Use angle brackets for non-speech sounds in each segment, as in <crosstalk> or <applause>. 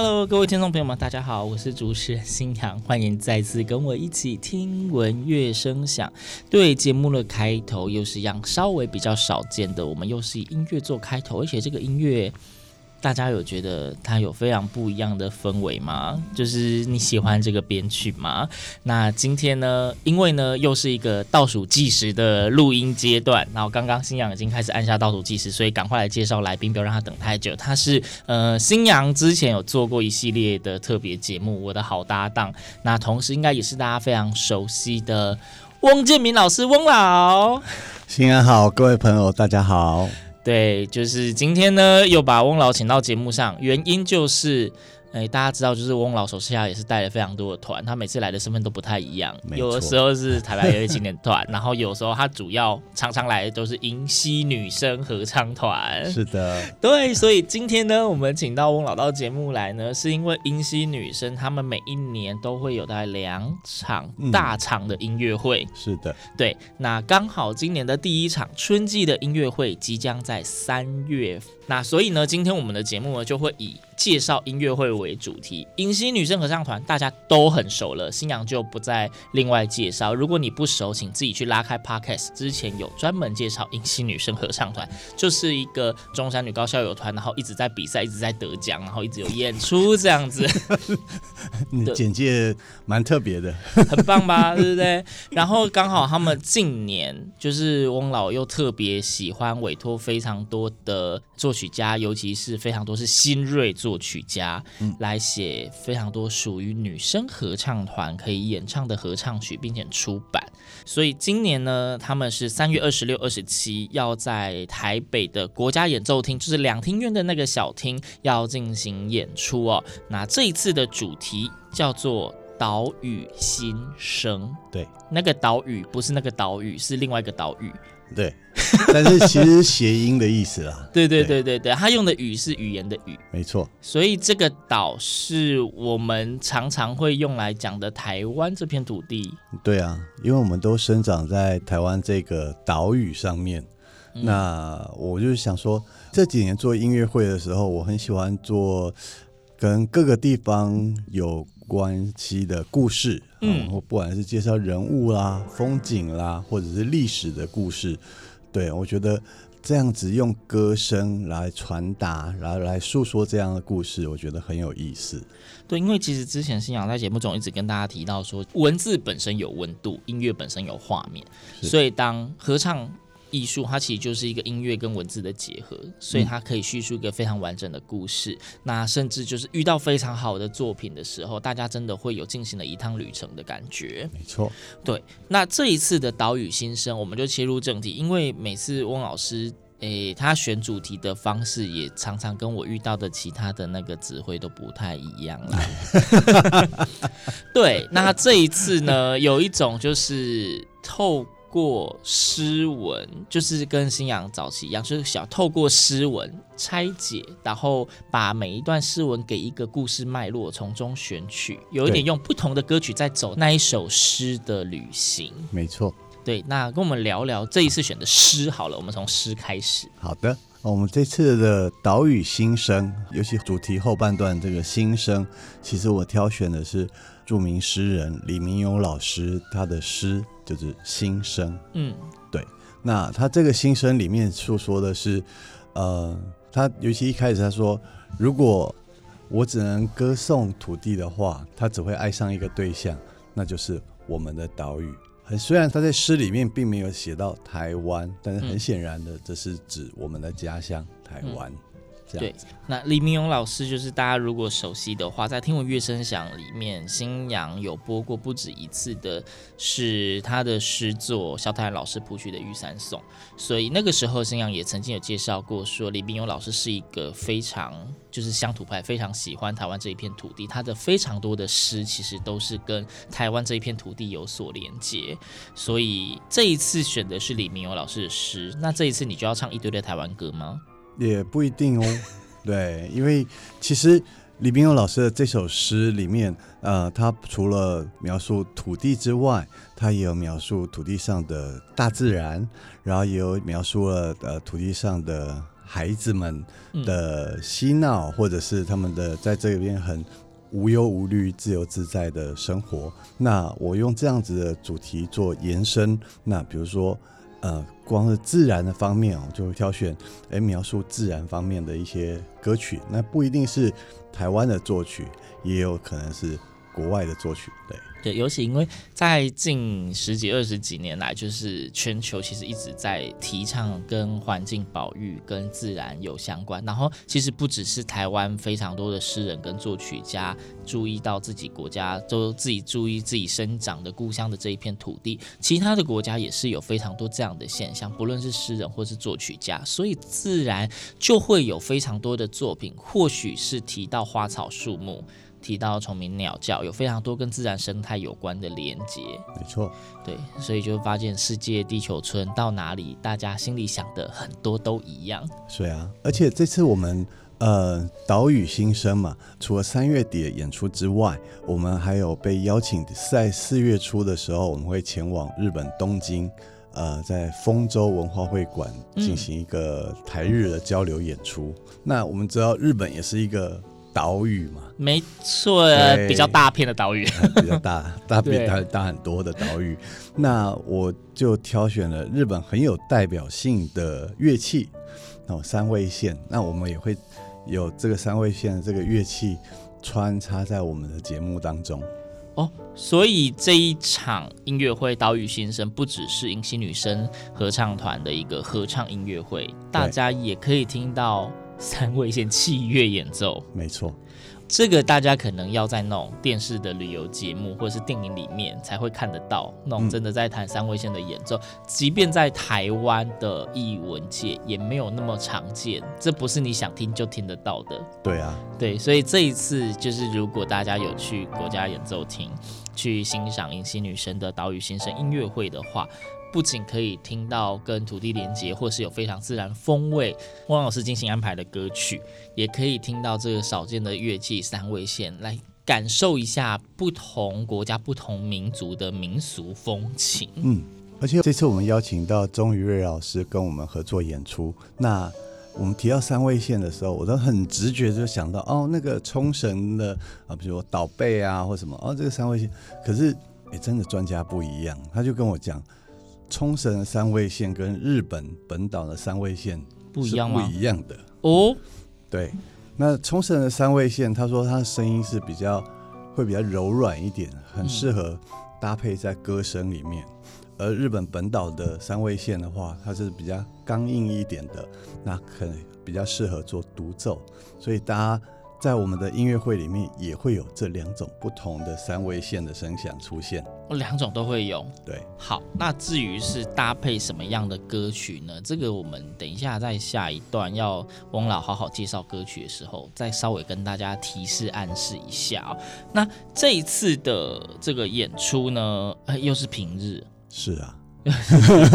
Hello，各位听众朋友们，大家好，我是主持人新阳，欢迎再次跟我一起听闻乐声响。对节目的开头又是一样稍微比较少见的，我们又是以音乐做开头，而且这个音乐。大家有觉得它有非常不一样的氛围吗？就是你喜欢这个编曲吗？那今天呢，因为呢又是一个倒数计时的录音阶段，然后刚刚星洋已经开始按下倒数计时，所以赶快来介绍来宾，不要让他等太久。他是呃星洋之前有做过一系列的特别节目《我的好搭档》，那同时应该也是大家非常熟悉的翁建民老师，翁老。新年好，各位朋友，大家好。对，就是今天呢，又把翁老请到节目上，原因就是。哎，大家知道，就是翁老手下也是带了非常多的团，他每次来的身份都不太一样，有的时候是台北乐青年团，<laughs> 然后有时候他主要常常来的都是迎曦女生合唱团。是的，对，所以今天呢，我们请到翁老到节目来呢，是因为迎曦女生他们每一年都会有大概两场大场的音乐会。嗯、是的，对，那刚好今年的第一场春季的音乐会即将在三月，那所以呢，今天我们的节目呢就会以介绍音乐会为主题，迎曦女生合唱团大家都很熟了，新娘就不再另外介绍。如果你不熟，请自己去拉开 Podcast，之前有专门介绍迎曦女生合唱团，就是一个中山女高校友团，然后一直在比赛，一直在得奖，然后一直有演出这样子。<laughs> 你简介蛮特别的，<laughs> 很棒吧？对不对？然后刚好他们近年就是翁老又特别喜欢委托非常多的作曲家，尤其是非常多是新锐作曲家。嗯来写非常多属于女生合唱团可以演唱的合唱曲，并且出版。所以今年呢，他们是三月二十六、二十七要在台北的国家演奏厅，就是两厅院的那个小厅，要进行演出哦。那这一次的主题叫做《岛屿心声》。对，那个岛屿不是那个岛屿，是另外一个岛屿。对，<laughs> 但是其实谐音的意思啦。对对对对对，他用的语是语言的语，没错。所以这个岛是我们常常会用来讲的台湾这片土地。对啊，因为我们都生长在台湾这个岛屿上面。嗯、那我就想说，这几年做音乐会的时候，我很喜欢做跟各个地方有关系的故事，嗯，或不管是介绍人物啦、风景啦，或者是历史的故事，对，我觉得这样子用歌声来传达，然后来诉说这样的故事，我觉得很有意思。对，因为其实之前星洋在节目中一直跟大家提到说，文字本身有温度，音乐本身有画面，所以当合唱。艺术它其实就是一个音乐跟文字的结合，所以它可以叙述一个非常完整的故事。嗯、那甚至就是遇到非常好的作品的时候，大家真的会有进行了一趟旅程的感觉。没错，对。那这一次的岛屿新生，我们就切入正题，因为每次翁老师诶他选主题的方式也常常跟我遇到的其他的那个指挥都不太一样啦。<laughs> 对，那这一次呢，有一种就是透。过诗文就是跟新阳早期一样，就是想透过诗文拆解，然后把每一段诗文给一个故事脉络，从中选取，有一点用不同的歌曲在走那一首诗的旅行。没错，对，那跟我们聊聊这一次选的诗好了，我们从诗开始。好的，我们这次的岛屿新生，尤其主题后半段这个新生，其实我挑选的是著名诗人李明勇老师他的诗。就是心声，嗯，对。那他这个心声里面诉说的是，呃，他尤其一开始他说，如果我只能歌颂土地的话，他只会爱上一个对象，那就是我们的岛屿。很虽然他在诗里面并没有写到台湾，但是很显然的，这是指我们的家乡台湾。嗯对，那李明勇老师就是大家如果熟悉的话，在《听闻乐声响》里面，新阳有播过不止一次的，是他的诗作萧泰然老师谱曲的《玉山颂》，所以那个时候新阳也曾经有介绍过，说李明勇老师是一个非常就是乡土派，非常喜欢台湾这一片土地，他的非常多的诗其实都是跟台湾这一片土地有所连接，所以这一次选的是李明勇老师的诗，那这一次你就要唱一堆的台湾歌吗？也不一定哦，<laughs> 对，因为其实李冰勇老师的这首诗里面，呃，他除了描述土地之外，他也有描述土地上的大自然，然后也有描述了呃土地上的孩子们的嬉闹，嗯、或者是他们的在这边很无忧无虑、自由自在的生活。那我用这样子的主题做延伸，那比如说。呃，光是自然的方面哦，就会挑选诶描述自然方面的一些歌曲，那不一定是台湾的作曲，也有可能是国外的作曲，对。对，尤其因为在近十几二十几年来，就是全球其实一直在提倡跟环境保育、跟自然有相关。然后，其实不只是台湾非常多的诗人跟作曲家注意到自己国家，都自己注意自己生长的故乡的这一片土地，其他的国家也是有非常多这样的现象，不论是诗人或是作曲家，所以自然就会有非常多的作品，或许是提到花草树木。提到虫鸣鸟叫，有非常多跟自然生态有关的连接。没错，对，所以就发现世界地球村到哪里，大家心里想的很多都一样。是啊，而且这次我们呃岛屿新生嘛，除了三月底的演出之外，我们还有被邀请在四月初的时候，我们会前往日本东京，呃，在丰州文化会馆进行一个台日的交流演出。嗯、那我们知道日本也是一个。岛屿嘛，没错，比较大片的岛屿，<laughs> 比较大，大比大大很多的岛屿。那我就挑选了日本很有代表性的乐器，哦，三味线。那我们也会有这个三味线的这个乐器穿插在我们的节目当中。哦，所以这一场音乐会《岛屿心声》不只是迎曦女生合唱团的一个合唱音乐会，大家也可以听到。三味线器乐演奏，没错，这个大家可能要在那种电视的旅游节目或者是电影里面才会看得到，那种真的在弹三味线的演奏，嗯、即便在台湾的艺文界也没有那么常见，这不是你想听就听得到的。对啊，对，所以这一次就是如果大家有去国家演奏厅去欣赏迎曦女神的岛屿新生音乐会的话。不仅可以听到跟土地连接，或是有非常自然风味，汪老师精心安排的歌曲，也可以听到这个少见的乐器三味线，来感受一下不同国家、不同民族的民俗风情。嗯，而且这次我们邀请到钟于瑞老师跟我们合作演出，那我们提到三味线的时候，我都很直觉就想到哦，那个冲绳的啊，比如说岛贝啊或什么哦，这个三味线。可是哎、真的专家不一样，他就跟我讲，冲绳的三味线跟日本本岛的三味线不一样吗？不一样的哦。对，那冲绳的三味线，他说他的声音是比较会比较柔软一点，很适合搭配在歌声里面。嗯而日本本岛的三味线的话，它是比较刚硬一点的，那可能比较适合做独奏。所以大家在我们的音乐会里面也会有这两种不同的三位线的声响出现。两种都会有。对，好，那至于是搭配什么样的歌曲呢？这个我们等一下在下一段要翁老好好介绍歌曲的时候，再稍微跟大家提示暗示一下啊。那这一次的这个演出呢，又是平日。是啊，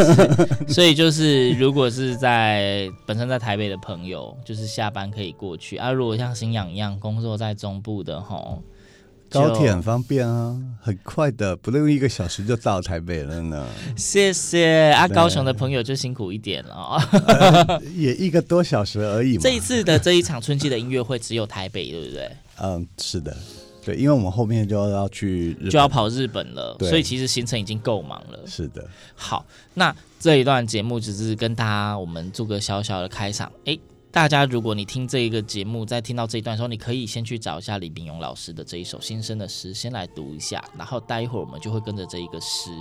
<laughs> 所以就是如果是在本身在台北的朋友，就是下班可以过去啊。如果像新阳一样工作在中部的吼，高铁很方便啊，很快的，不用一个小时就到台北了呢。谢谢啊，高雄的朋友就辛苦一点了，<laughs> 呃，也一个多小时而已嘛。<laughs> 这一次的这一场春季的音乐会只有台北，对不对？嗯，是的。对，因为我们后面就要去日本，就要跑日本了，所以其实行程已经够忙了。是的，好，那这一段节目只是跟大家我们做个小小的开场。哎，大家如果你听这一个节目，在听到这一段的时候，你可以先去找一下李炳勇老师的这一首新生的诗，先来读一下，然后待会儿我们就会跟着这一个诗。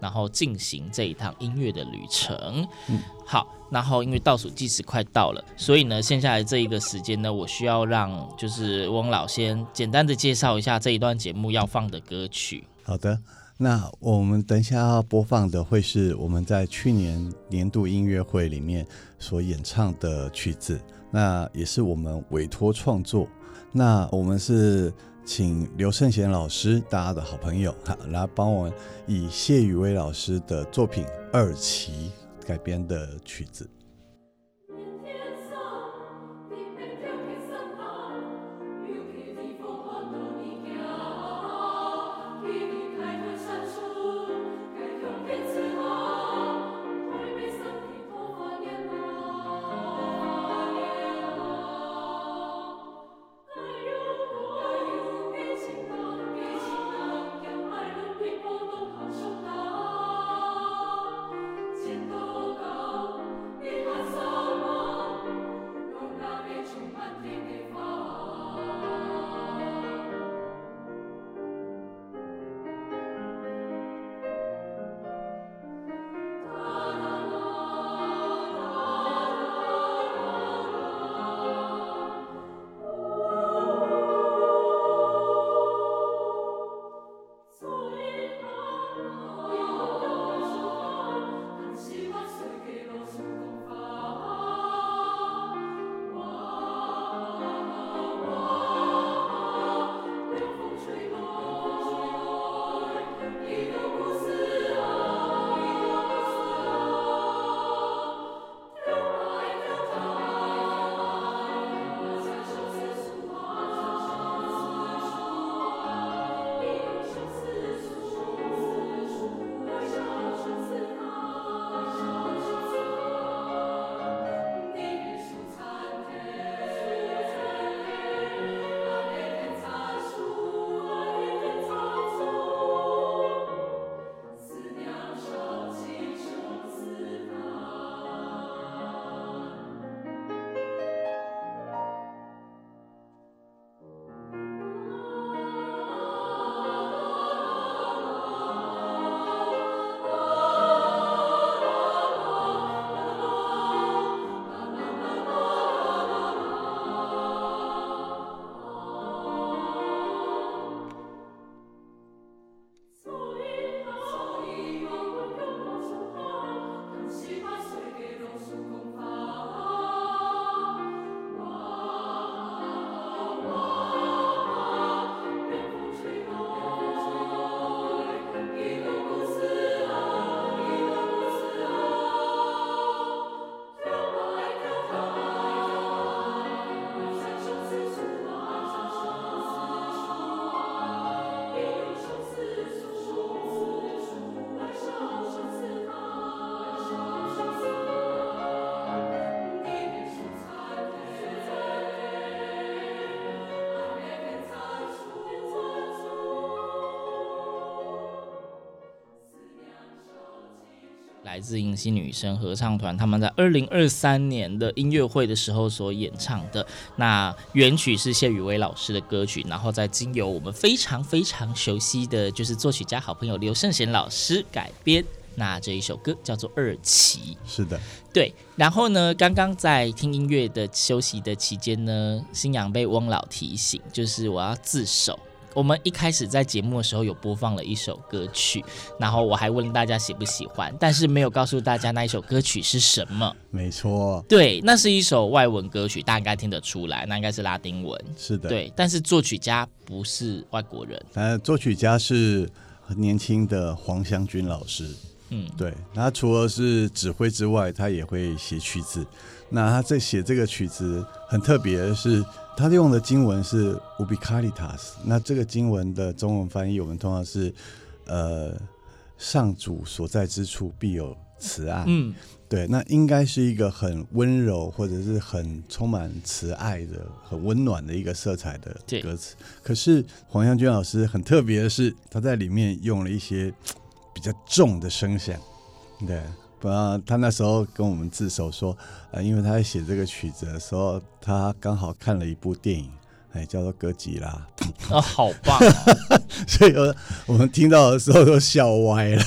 然后进行这一趟音乐的旅程。嗯，好，然后因为倒数计时快到了，所以呢，剩下来这一个时间呢，我需要让就是翁老先简单的介绍一下这一段节目要放的歌曲。好的，那我们等一下要播放的会是我们在去年年度音乐会里面所演唱的曲子，那也是我们委托创作。那我们是。请刘圣贤老师，大家的好朋友，哈，来帮我以谢宇威老师的作品《二期》改编的曲子。来自迎曦女生合唱团，他们在二零二三年的音乐会的时候所演唱的。那原曲是谢宇威老师的歌曲，然后再经由我们非常非常熟悉的就是作曲家好朋友刘圣贤老师改编。那这一首歌叫做《二期》，是的，对。然后呢，刚刚在听音乐的休息的期间呢，新阳被翁老提醒，就是我要自首。我们一开始在节目的时候有播放了一首歌曲，然后我还问大家喜不喜欢，但是没有告诉大家那一首歌曲是什么。没错，对，那是一首外文歌曲，大家应该听得出来，那应该是拉丁文。是的，对，但是作曲家不是外国人，呃，作曲家是很年轻的黄湘君老师。嗯，对，他除了是指挥之外，他也会写曲子。那他在写这个曲子很特别的是，他用的经文是 Ubi Caritas。那这个经文的中文翻译，我们通常是呃，上主所在之处必有慈爱。嗯，对，那应该是一个很温柔或者是很充满慈爱的、很温暖的一个色彩的歌词。可是黄湘君老师很特别的是，他在里面用了一些。比较重的声响，对，不然他那时候跟我们自首说，呃，因为他在写这个曲子的时候，他刚好看了一部电影，哎，叫做《哥吉拉》，啊，好棒哦，<laughs> 所以我们听到的时候都笑歪了，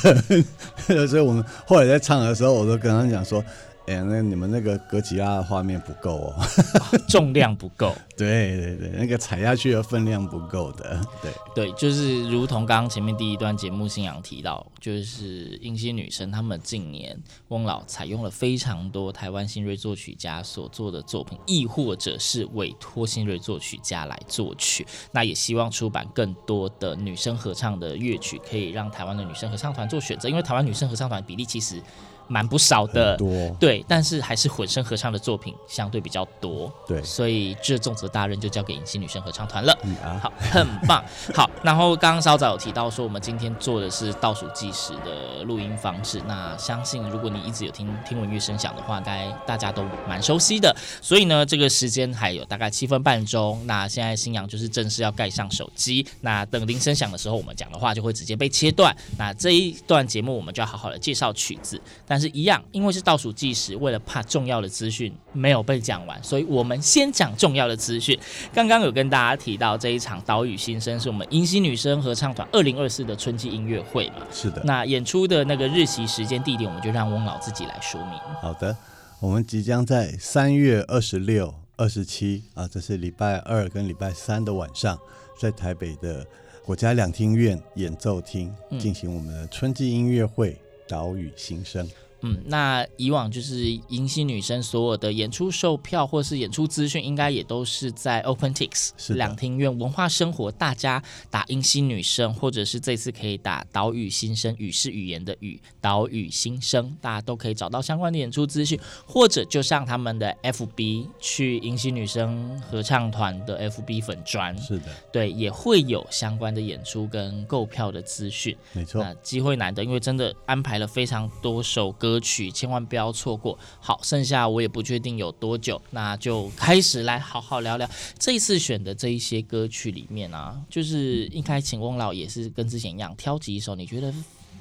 <laughs> 所以我们后来在唱的时候，我都跟他讲说。哎、欸，那你们那个格吉拉的画面不够哦，<laughs> 重量不够。<laughs> 对对对，那个踩下去的分量不够的。对对，就是如同刚刚前面第一段节目，信仰提到，就是迎曦女生她们近年翁老采用了非常多台湾新锐作曲家所做的作品，亦或者是委托新锐作曲家来作曲。那也希望出版更多的女生合唱的乐曲，可以让台湾的女生合唱团做选择，因为台湾女生合唱团比例其实。蛮不少的，多对，但是还是混声合唱的作品相对比较多，对，所以这重责大任就交给隐形女生合唱团了。嗯啊，好，很棒。好，然后刚刚稍早有提到说，我们今天做的是倒数计时的录音方式。那相信如果你一直有听听闻乐声响的话，应该大家都蛮熟悉的。所以呢，这个时间还有大概七分半钟。那现在新阳就是正式要盖上手机。那等铃声响的时候，我们讲的话就会直接被切断。那这一段节目我们就要好好的介绍曲子。但是，一样，因为是倒数计时，为了怕重要的资讯没有被讲完，所以我们先讲重要的资讯。刚刚有跟大家提到，这一场岛屿新生是我们迎曦女生合唱团二零二四的春季音乐会嘛？是的。那演出的那个日期、时间、地点，我们就让翁老自己来说明。好的，我们即将在三月二十六、二十七啊，这是礼拜二跟礼拜三的晚上，在台北的国家两厅院演奏厅进行我们的春季音乐会。岛屿心声。嗯，那以往就是迎新女生所有的演出售票或是演出资讯，应该也都是在 OpenTix 两厅院文化生活。大家打迎新女生，或者是这次可以打岛屿新生，语是语言的语，岛屿新生，大家都可以找到相关的演出资讯，或者就像他们的 FB 去迎新女生合唱团的 FB 粉专，是的，对，也会有相关的演出跟购票的资讯。没错，那机会难得，因为真的安排了非常多首歌。歌曲千万不要错过。好，剩下我也不确定有多久，那就开始来好好聊聊这一次选的这一些歌曲里面啊，就是应该请翁老也是跟之前一样挑几首你觉得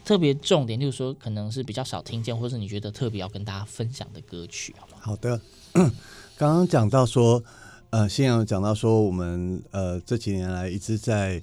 特别重点，就是说可能是比较少听见，或是你觉得特别要跟大家分享的歌曲，好吗？好的，<clears throat> 刚刚讲到说，呃，星洋讲到说，我们呃这几年来一直在。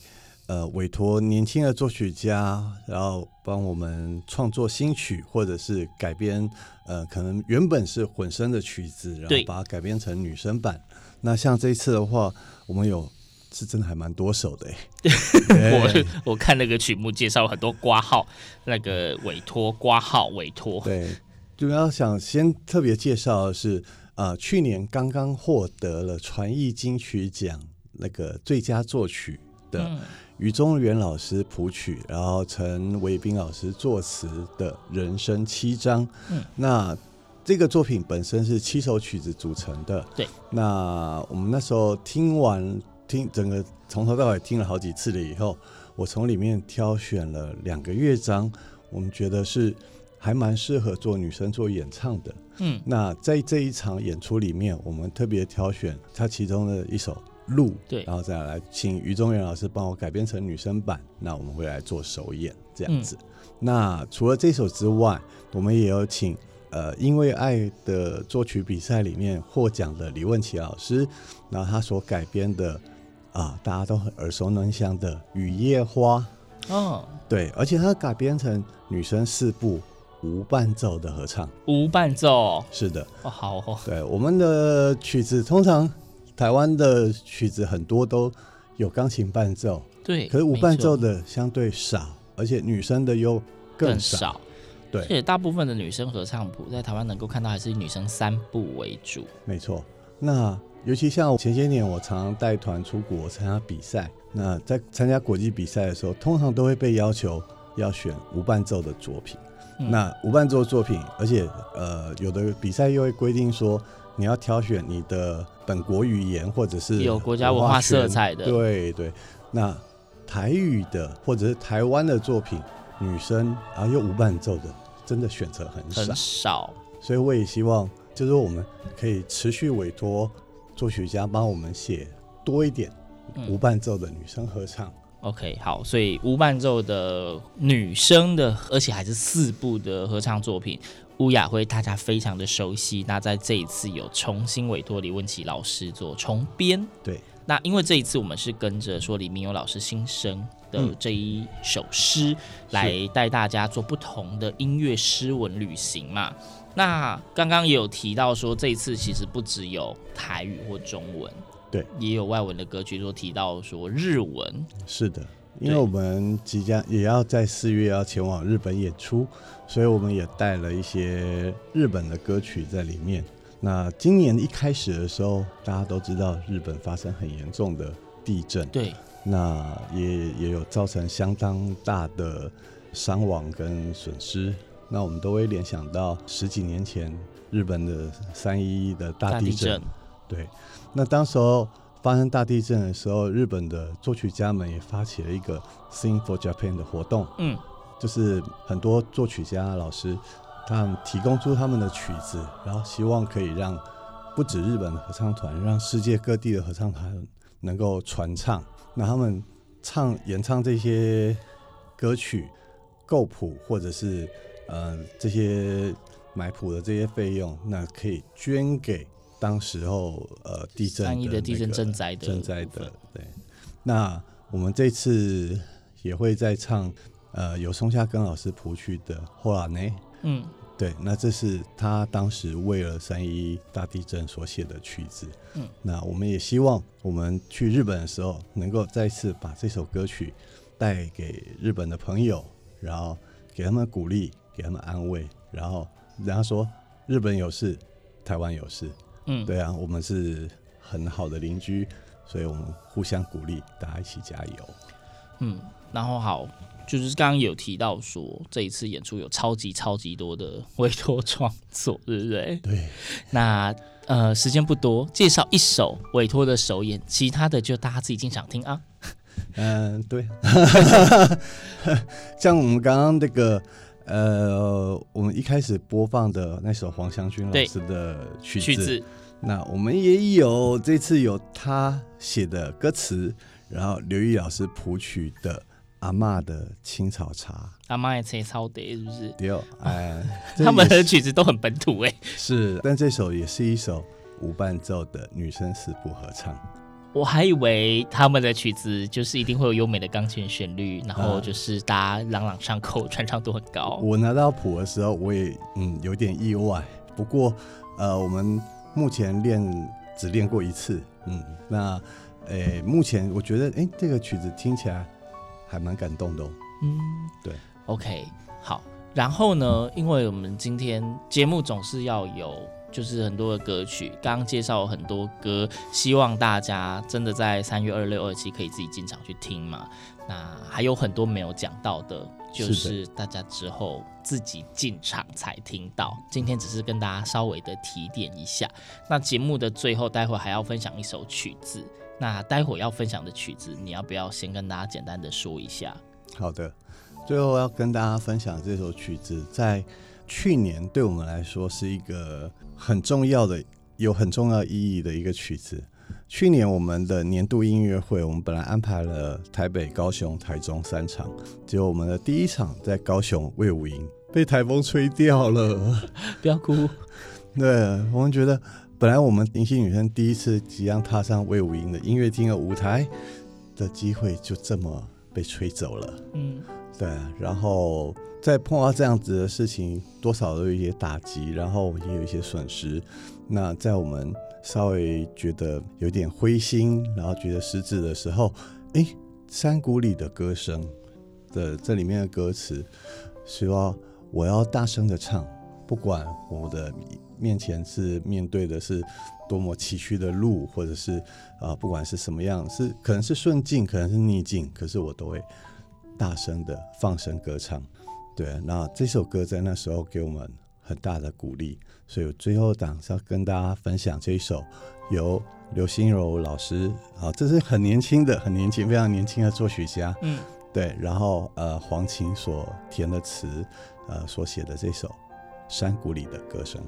呃，委托年轻的作曲家，然后帮我们创作新曲，或者是改编，呃，可能原本是混声的曲子，然后把它改编成女声版。那像这一次的话，我们有是真的还蛮多首的 <laughs> 我我看那个曲目介绍很多挂号，那个委托挂号委托。对，主要想先特别介绍的是，呃，去年刚刚获得了传艺金曲奖那个最佳作曲的。嗯余中元老师谱曲，然后陈维斌老师作词的《人生七章》。嗯，那这个作品本身是七首曲子组成的。对，那我们那时候听完听整个从头到尾听了好几次了以后，我从里面挑选了两个乐章，我们觉得是还蛮适合做女生做演唱的。嗯，那在这一场演出里面，我们特别挑选它其中的一首。录，对，然后再来请于中元老师帮我改编成女生版，那我们会来做首演这样子。嗯、那除了这首之外，我们也有请呃，因为爱的作曲比赛里面获奖的李问琪老师，然后他所改编的啊，大家都很耳熟能详的《雨夜花》哦，对，而且他改编成女生四部无伴奏的合唱，无伴奏，是的，哦，好哦，对，我们的曲子通常。台湾的曲子很多都有钢琴伴奏，对，可是无伴奏的相对少，而且女生的又更少，更少，对，而且大部分的女生合唱谱在台湾能够看到还是以女生三部为主，没错。那尤其像前些年，我常常带团出国参加比赛，那在参加国际比赛的时候，通常都会被要求要选无伴奏的作品。嗯、那无伴奏作品，而且呃，有的比赛又会规定说。你要挑选你的本国语言，或者是有国家文化色彩的。对对，那台语的或者是台湾的作品，女生然后又无伴奏的，真的选择很少。很少。所以我也希望，就是我们可以持续委托作曲家帮我们写多一点无伴奏的女生合唱。嗯 OK，好，所以无伴奏的女生的，而且还是四部的合唱作品，乌雅辉大家非常的熟悉。那在这一次有重新委托李文琪老师做重编，对。那因为这一次我们是跟着说李明勇老师新生的这一首诗来带大家做不同的音乐诗文旅行嘛。那刚刚也有提到说，这一次其实不只有台语或中文。对，也有外文的歌曲，说提到说日文。是的，因为我们即将也要在四月要前往日本演出，所以我们也带了一些日本的歌曲在里面。那今年一开始的时候，大家都知道日本发生很严重的地震，对，那也也有造成相当大的伤亡跟损失。那我们都会联想到十几年前日本的三一一的大地震，对。那当时候发生大地震的时候，日本的作曲家们也发起了一个 Sing for Japan 的活动，嗯，就是很多作曲家老师，他们提供出他们的曲子，然后希望可以让不止日本的合唱团，让世界各地的合唱团能够传唱。那他们唱演唱这些歌曲，购谱或者是呃这些买谱的这些费用，那可以捐给。当时候，呃，地震的、那个、的地震震灾的賑灾的，对。那我们这次也会再唱，呃，由松下根老师谱曲的《后来呢》。嗯，对。那这是他当时为了三一大地震所写的曲子。嗯，那我们也希望我们去日本的时候，能够再次把这首歌曲带给日本的朋友，然后给他们鼓励，给他们安慰，然后人家说日本有事，台湾有事。嗯，对啊，我们是很好的邻居，所以我们互相鼓励，大家一起加油。嗯，然后好，就是刚刚有提到说这一次演出有超级超级多的委托创作，对不对？对。那呃，时间不多，介绍一首委托的首演，其他的就大家自己进场听啊。嗯、呃，对。<laughs> 像我们刚刚那个。呃，我们一开始播放的那首黄湘君老师的曲子，曲子，那我们也有这次有他写的歌词，然后刘毅老师谱曲的《阿嬷的青草茶》，阿嬷的青草茶是不是？对，哎，<laughs> 他们的曲子都很本土哎，是，但这首也是一首无伴奏的女生四部合唱。我还以为他们的曲子就是一定会有优美的钢琴旋律，然后就是大家朗朗上口，传唱度很高。我拿到谱的时候，我也嗯有点意外。不过呃，我们目前练只练过一次，嗯，那诶，目前我觉得诶，这个曲子听起来还蛮感动的哦。嗯，对，OK，好。然后呢，因为我们今天节目总是要有。就是很多的歌曲，刚刚介绍了很多歌，希望大家真的在三月二六、二七可以自己进场去听嘛。那还有很多没有讲到的，就是大家之后自己进场才听到。今天只是跟大家稍微的提点一下。那节目的最后，待会还要分享一首曲子。那待会要分享的曲子，你要不要先跟大家简单的说一下？好的，最后要跟大家分享这首曲子，在去年对我们来说是一个。很重要的，有很重要意义的一个曲子，去年我们的年度音乐会，我们本来安排了台北、高雄、台中三场，结果我们的第一场在高雄魏武营被台风吹掉了，<laughs> 不要哭。对，我们觉得本来我们迎曦女生第一次即将踏上魏武营的音乐厅的舞台的机会就这么被吹走了。嗯，对，然后再碰到这样子的事情，多少都有一些打击，然后也有一些损失。那在我们稍微觉得有点灰心，然后觉得失志的时候，哎，山谷里的歌声的这里面的歌词，希望我要大声的唱，不管我的面前是面对的是多么崎岖的路，或者是啊、不管是什么样，是可能是顺境，可能是逆境，可是我都会大声的放声歌唱。对，那这首歌在那时候给我们很大的鼓励。所以我最后档是要跟大家分享这一首由刘心柔老师啊，这是很年轻的、很年轻、非常年轻的作曲家，嗯，对，然后呃黄琴所填的词，呃所写的这首《山谷里的歌声》。